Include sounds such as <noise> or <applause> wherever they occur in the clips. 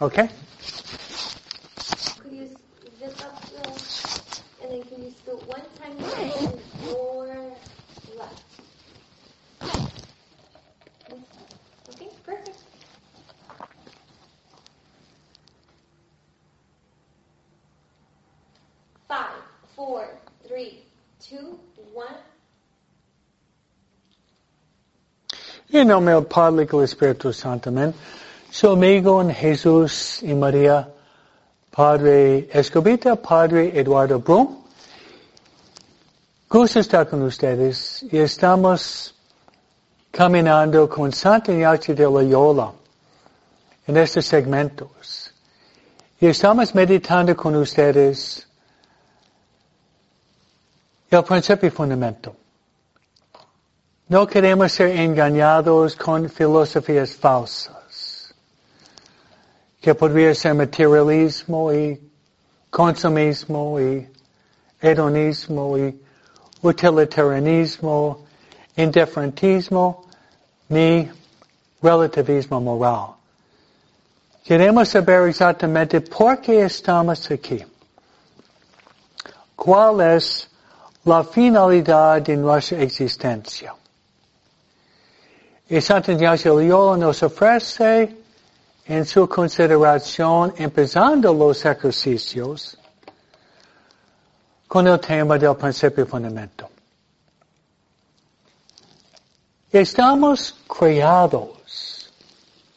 Okay? Could you zip up the, and then can you scoot one time your left? Okay, perfect. Five, four, three, two, one. En nombre del Padre y del Espíritu Santo, amén. Su amigo en Jesús y María, Padre Escobita, Padre Eduardo Brum. Gusto estar con ustedes y estamos caminando con Santa Ignacio de Loyola en estos segmentos. Y estamos meditando con ustedes el principio y fundamento. No queremos ser engañados con filosofías falsas, que podría ser materialismo y consumismo y hedonismo y utilitarianismo, indiferentismo, ni relativismo moral. Queremos saber exactamente por qué estamos aquí. ¿Cuál es la finalidad de nuestra existencia? Y Santo Ignacio Loyola nos ofrece en su consideración, empezando los ejercicios, con el tema del principio fundamento. Estamos creados,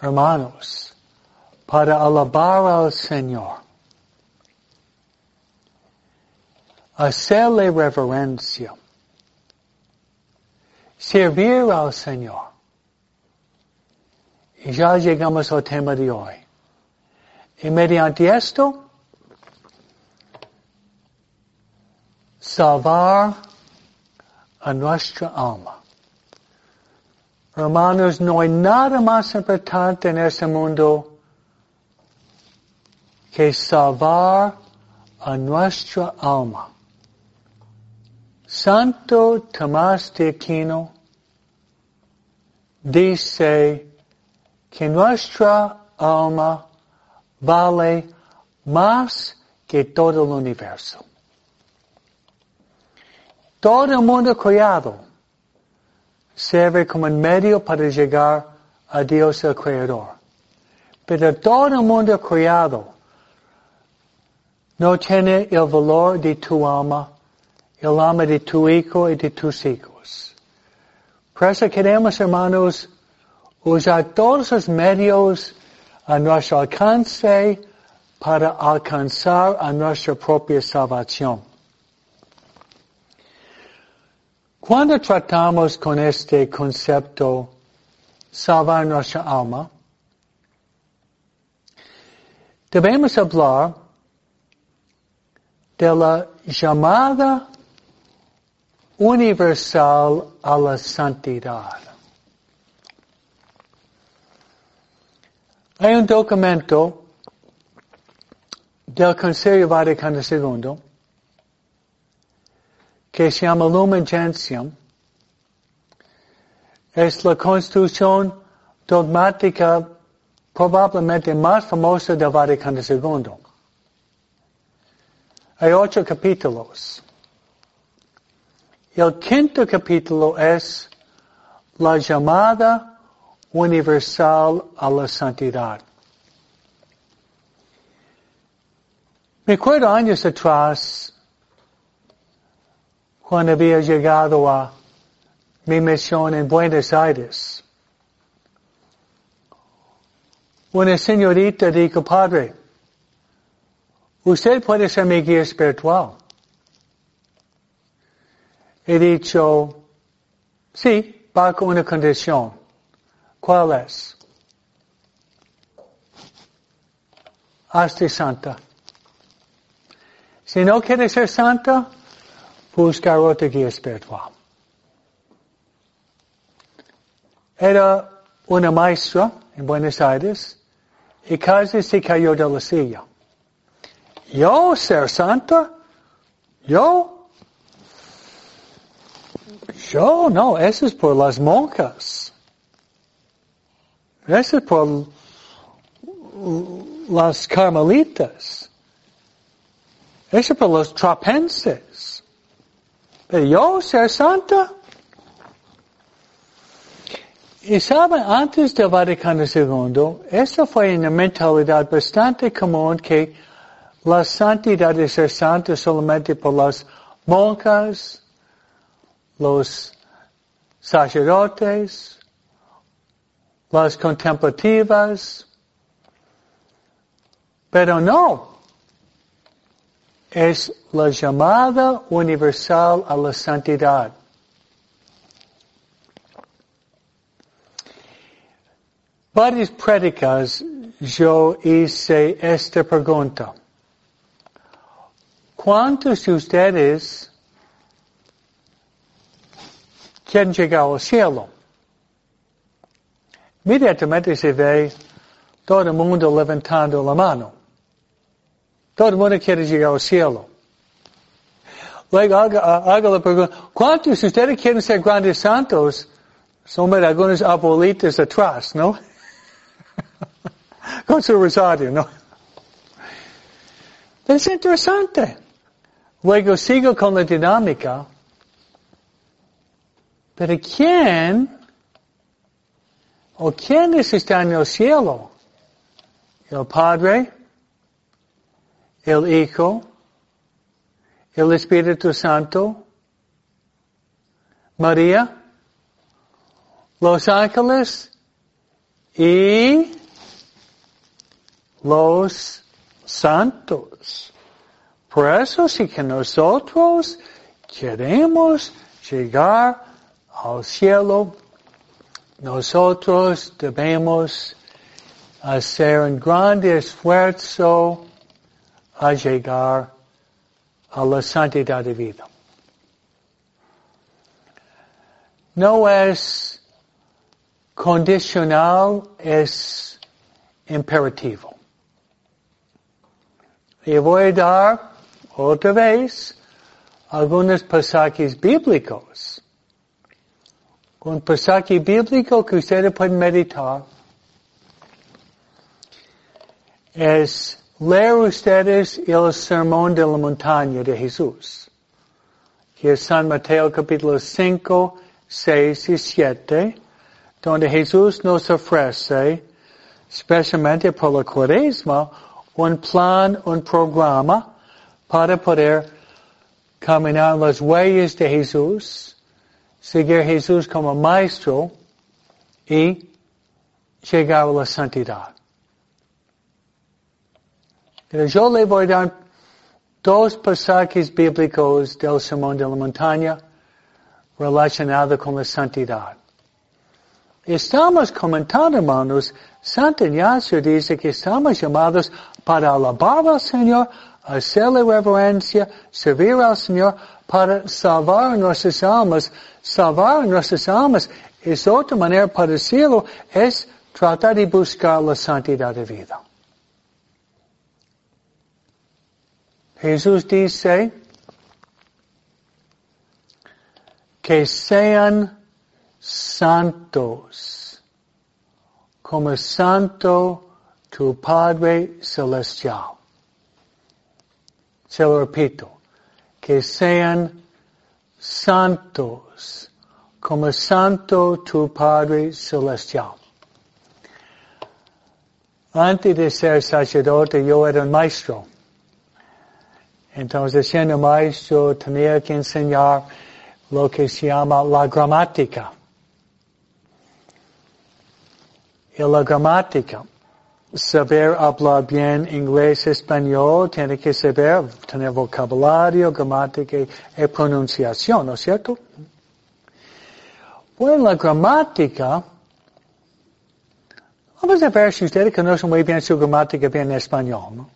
hermanos, para alabar al Señor, hacerle reverencia, servir al Señor. Ya llegamos al tema de hoy. Y mediante esto, salvar a nuestra alma. Hermanos, no hay nada más importante en este mundo que salvar a nuestra alma. Santo Tomás de Aquino dice que nuestra alma vale más que todo el universo. Todo el mundo creado sirve como un medio para llegar a Dios el Creador. Pero todo el mundo creado no tiene el valor de tu alma, el alma de tu hijo y de tus hijos. Por eso queremos, hermanos, usar todos los medios a nuestro alcance para alcanzar a nuestra propia salvación. Cuando tratamos con este concepto, salvar nuestra alma, debemos hablar de la llamada universal a la santidad. Hay un documento del Concilio Vaticano II que se llama Lumen Gentium. Es la constitución dogmática probablemente más famosa del Vaticano II. Hay ocho capítulos. El quinto capítulo es la llamada universal a la santidad. Me acuerdo años atrás, cuando había llegado a mi misión en Buenos Aires, una señorita dijo, Padre, usted puede ser mi guía espiritual. He dicho, sí, bajo una condición. ¿Cuál es? Hazte santa. Si no quieres ser santa, buscar otra guía espiritual. Era una maestra en Buenos Aires y casi se cayó de la silla. ¿Yo ser santa? ¿Yo? Yo no, eso es por las monjas. Eso es por las carmelitas. Eso para los trapenses. Pero yo ser santa. Y saben, antes del Vaticano II, eso fue una mentalidad bastante común que la santidad de ser santo solamente por las monjas, los sacerdotes, las contemplativas, pero no. Es la llamada universal a la santidad. Varias prédicas yo hice esta pregunta. ¿Cuántos de ustedes quieren llegar al cielo? Inmediatamente se ve todo el mundo levantando la mano. Todo el mundo quiere llegar al cielo. Luego haga, la pregunta, ¿cuántos de ustedes quieren ser grandes santos? Son algunos abuelitos atrás, ¿no? <laughs> Con su rosario, ¿no? Es interesante. Luego sigo con la dinámica. Pero ¿quién o quiénes están en el cielo? El Padre, el Hijo, el Espíritu Santo, María, los ángeles y los santos. Por eso si que nosotros queremos llegar al cielo, nosotros debemos hacer un grande esfuerzo a llegar a la santidad de vida. No es condicional, es imperativo. Y voy a dar otra vez algunos pasajes bíblicos. Un pasaje bíblico que ustedes pueden meditar es leer ustedes el sermón de la montaña de Jesús. Que es San Mateo capítulo 5, 6 y 7, donde Jesús nos ofrece, especialmente por la cuaresma, un plan, un programa para poder caminar las huellas de Jesús, seguir a Jesús como maestro y llegar a la santidad. Pero yo le voy a dar dos pasajes bíblicos del Sermón de la Montaña relacionados con la santidad. Estamos comentando, hermanos, Santa Ignacio dice que estamos llamados para alabar al Señor, hacerle reverencia, servir al Señor, para salvar nuestras almas. Salvar nuestras almas es otra manera para decirlo, es tratar de buscar la santidad de vida. Jesús dice que sean santos, como santo tu Padre Celestial. Se lo repito, que sean santos, como santo tu Padre Celestial. Antes de ser sacerdote yo era un maestro. Entonces siendo maestro tenía que enseñar lo que se llama la gramática. y la gramática. Saber hablar bien inglés, español, tiene que saber tener vocabulario, gramática y pronunciación, ¿no es cierto? Bueno, la gramática, vamos a ver si ustedes conocen muy bien su gramática bien en español, ¿no?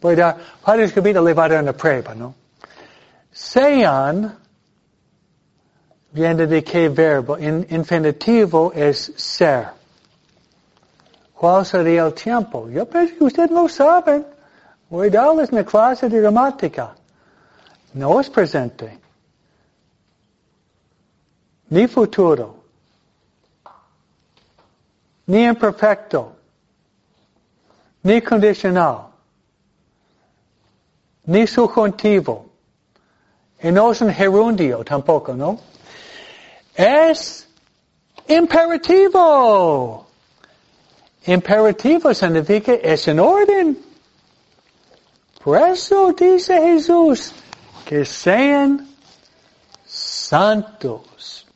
Voy a dar, para escribir le va a dar una prueba, ¿no? Sean viene de qué verbo. En infinitivo es ser. ¿Cuál sería el tiempo? Yo pienso que ustedes lo saben. Voy a darles mi clase de gramática. No es presente. Ni futuro. Ni imperfecto. ni condicional, ni subjuntivo, y no es un gerundio tampoco, ¿no? Es imperativo. Imperativo significa es en orden. Por eso dice Jesús que sean santos.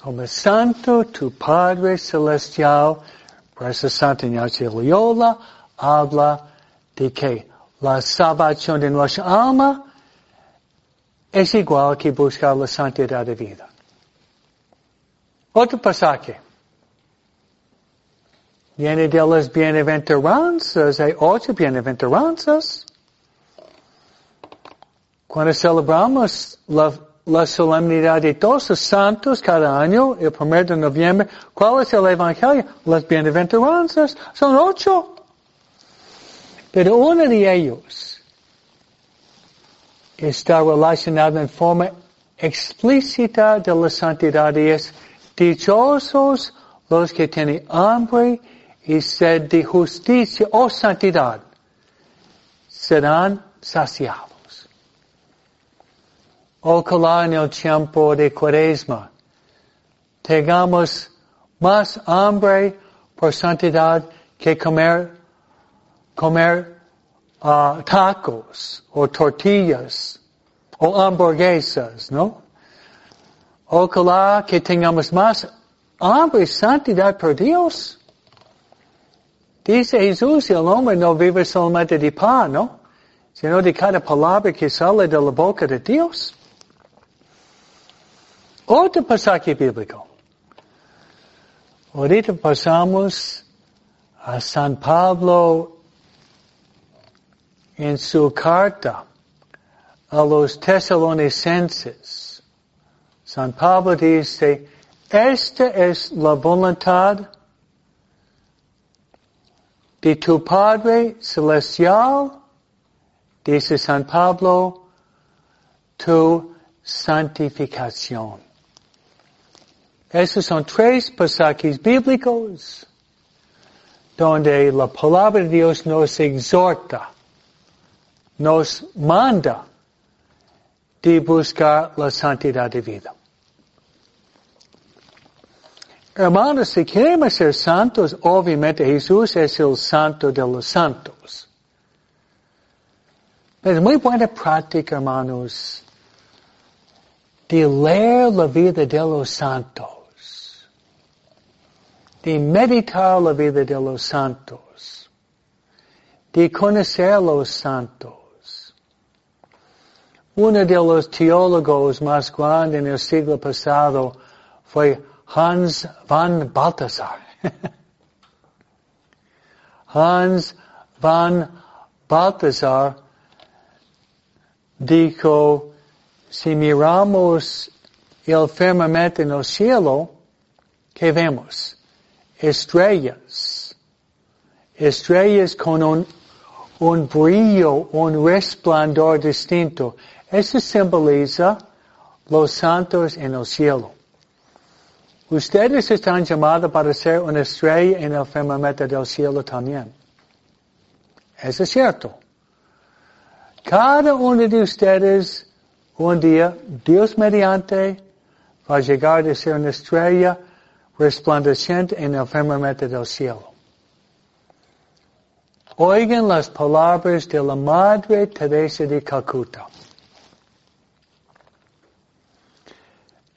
Como santo tu Padre Celestial, por eso Santa Ignacio Loyola habla de que la salvación de nuestra alma es igual que buscar la santidad de vida. Otro pasaje. Viene de las bienaventuranzas, hay ocho bienaventuranzas. Cuando celebramos la, la, solemnidad de todos los santos cada año, el primero de noviembre, ¿cuál es el evangelio? Las bienaventuranzas. Son ocho. Pero uno de ellos está relacionado en forma explícita de la santidad es dichosos los que tienen hambre y sed de justicia o santidad serán saciados. Ojalá en el tiempo de cuaresma tengamos más hambre por santidad que comer, comer uh, tacos o tortillas o hamburguesas, ¿no? Ojalá que tengamos más hambre y santidad por Dios Dice Jesús, el hombre no vive solamente de pan, ¿no? Sino de cada palabra que sale de la boca de Dios. Otro pasaje bíblico. Ahorita pasamos a San Pablo en su carta a los tesalonicenses. San Pablo dice, esta es la voluntad de tu Padre Celestial, dice San Pablo, tu santificación. Esos son tres pasajes bíblicos donde la palabra de Dios nos exhorta, nos manda de buscar la santidad de vida. Hermanos, si queremos ser santos, obviamente Jesús es el santo de los santos. Es muy buena práctica, hermanos, de leer la vida de los santos, de meditar la vida de los santos, de conocer los santos. Uno de los teólogos más grandes en el siglo pasado fue Hans van Balthasar. <laughs> Hans van Balthasar dijo, si miramos el firmamento en el cielo, ¿qué vemos? Estrellas. Estrellas con un, un brillo, un resplandor distinto. Eso simboliza los santos en el cielo. Ustedes están llamados para ser una estrella en el firmamento del cielo también. Eso es cierto. Cada uno de ustedes, un día, Dios mediante, va a llegar a ser una estrella resplandeciente en el firmamento del cielo. Oigan las palabras de la Madre Teresa de Calcuta.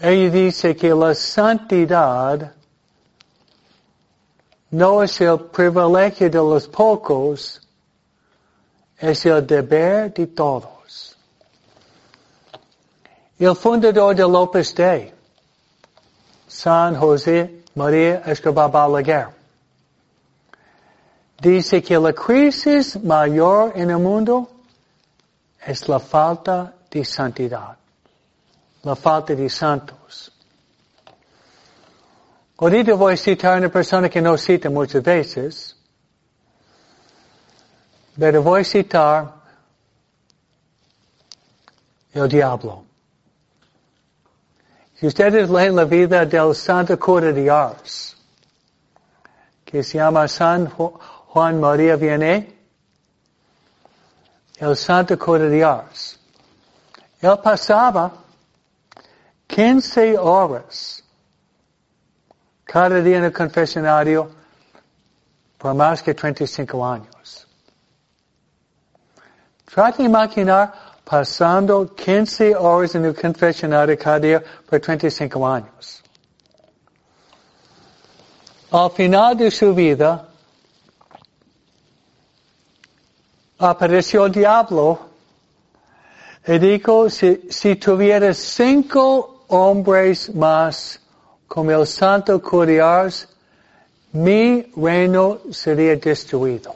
Ella dice que la santidad no es el privilegio de los pocos, es el deber de todos. El fundador de López de San José María Escobar Balaguer, dice que la crisis mayor en el mundo es la falta de santidad la falta de santos. Ahorita voy a citar una persona que no cita muchas veces, pero voy a citar el diablo. Si ustedes leen la vida del Santo Cura de Ars, que se llama San Juan María viene, el Santo Cura de Ars. Él pasaba 15 horas cada día en el confesionario por más que 35 años. Trata de imaginar pasando 15 horas en el confesionario cada día por 35 años. Al final de su vida, apareció el diablo y dijo, si, si tuvieras cinco hombres más como el santo Curiars, mi reino sería destruido.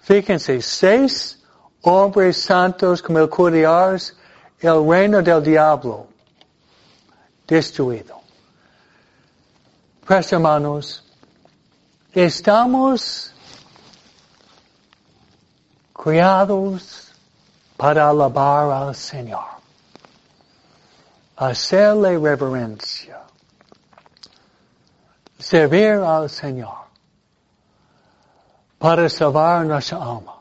Fíjense, seis hombres santos como el Curiars, el reino del diablo destruido. Pues hermanos, estamos criados para alabar al Señor, hacerle reverencia, servir al Señor, para salvar nuestra alma.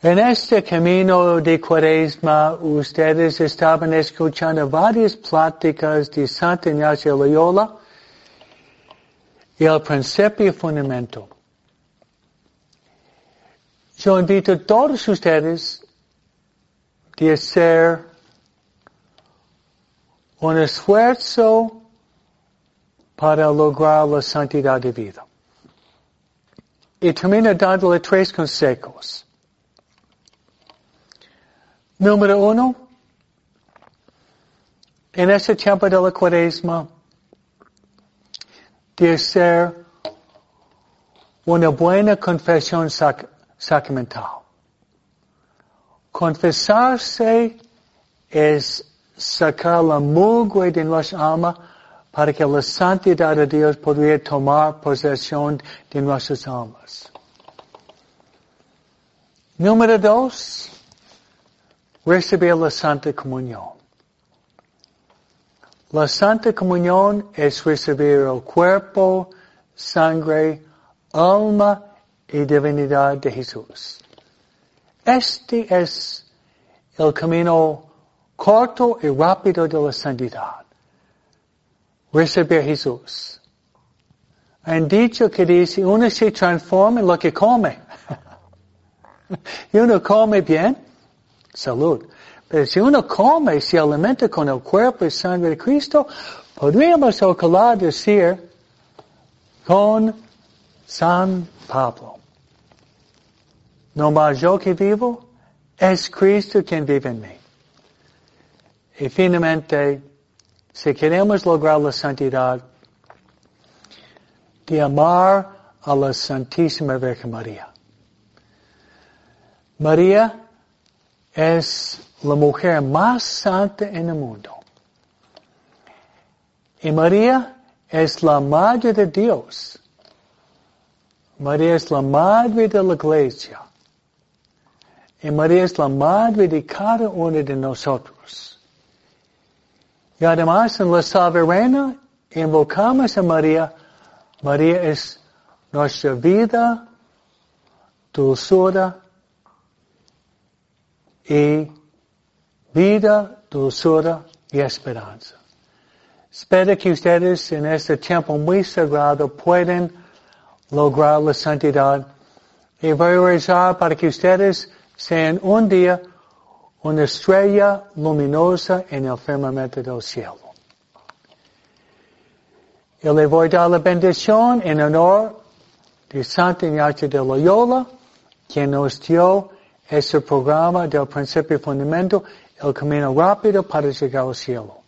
En este camino de cuaresma, ustedes estaban escuchando varias pláticas de Santa Ignacio Loyola y el principio fundamental. Yo invito a todos ustedes de hacer un esfuerzo para lograr la santidad de vida. Y termino dándole tres consejos. Número uno, en este tiempo de la cuaresma, de hacer una buena confesión sac sacramental. Confesarse es sacar la mugre de nuestra alma para que la santidad de Dios podría tomar posesión de nuestras almas. Número dos, recibir la Santa Comunión. La Santa Comunión es recibir el cuerpo, sangre, alma y divinidad de Jesús. Este es el camino corto y rápido de la santidad. Recibir Jesús. Han dicho que dice, uno se transforma en lo que come. <laughs> y uno come bien, salud. Pero si uno come y se alimenta con el cuerpo y sangre de Cristo, podríamos ojalá decir con San Pablo. No más yo que vivo, es Cristo quien vive en mí. Y finalmente, si queremos lograr la santidad, de amar a la Santísima Virgen María. María es la mujer más santa en el mundo. Y María es la madre de Dios. María es la madre de la iglesia. Y María es la madre de cada uno de nosotros. Y además en la soberana invocamos a María. María es nuestra vida, dulzura y vida, dulzura y esperanza. Espero que ustedes en este tiempo muy sagrado puedan lograr la santidad y voy a rezar para que ustedes sean un día una estrella luminosa en el firmamento del cielo. Y le voy a dar la bendición en honor de Santa Ignacio de Loyola, quien nos dio este programa del principio y fundamento, el camino rápido para llegar al cielo.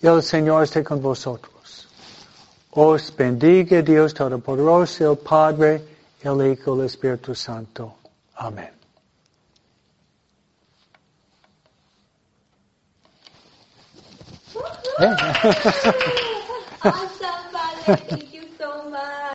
El Señor esté con vosotros. Os bendiga Dios Todopoderoso, el Padre, el Hijo, el Espíritu Santo. Amén. <laughs> awesome ballet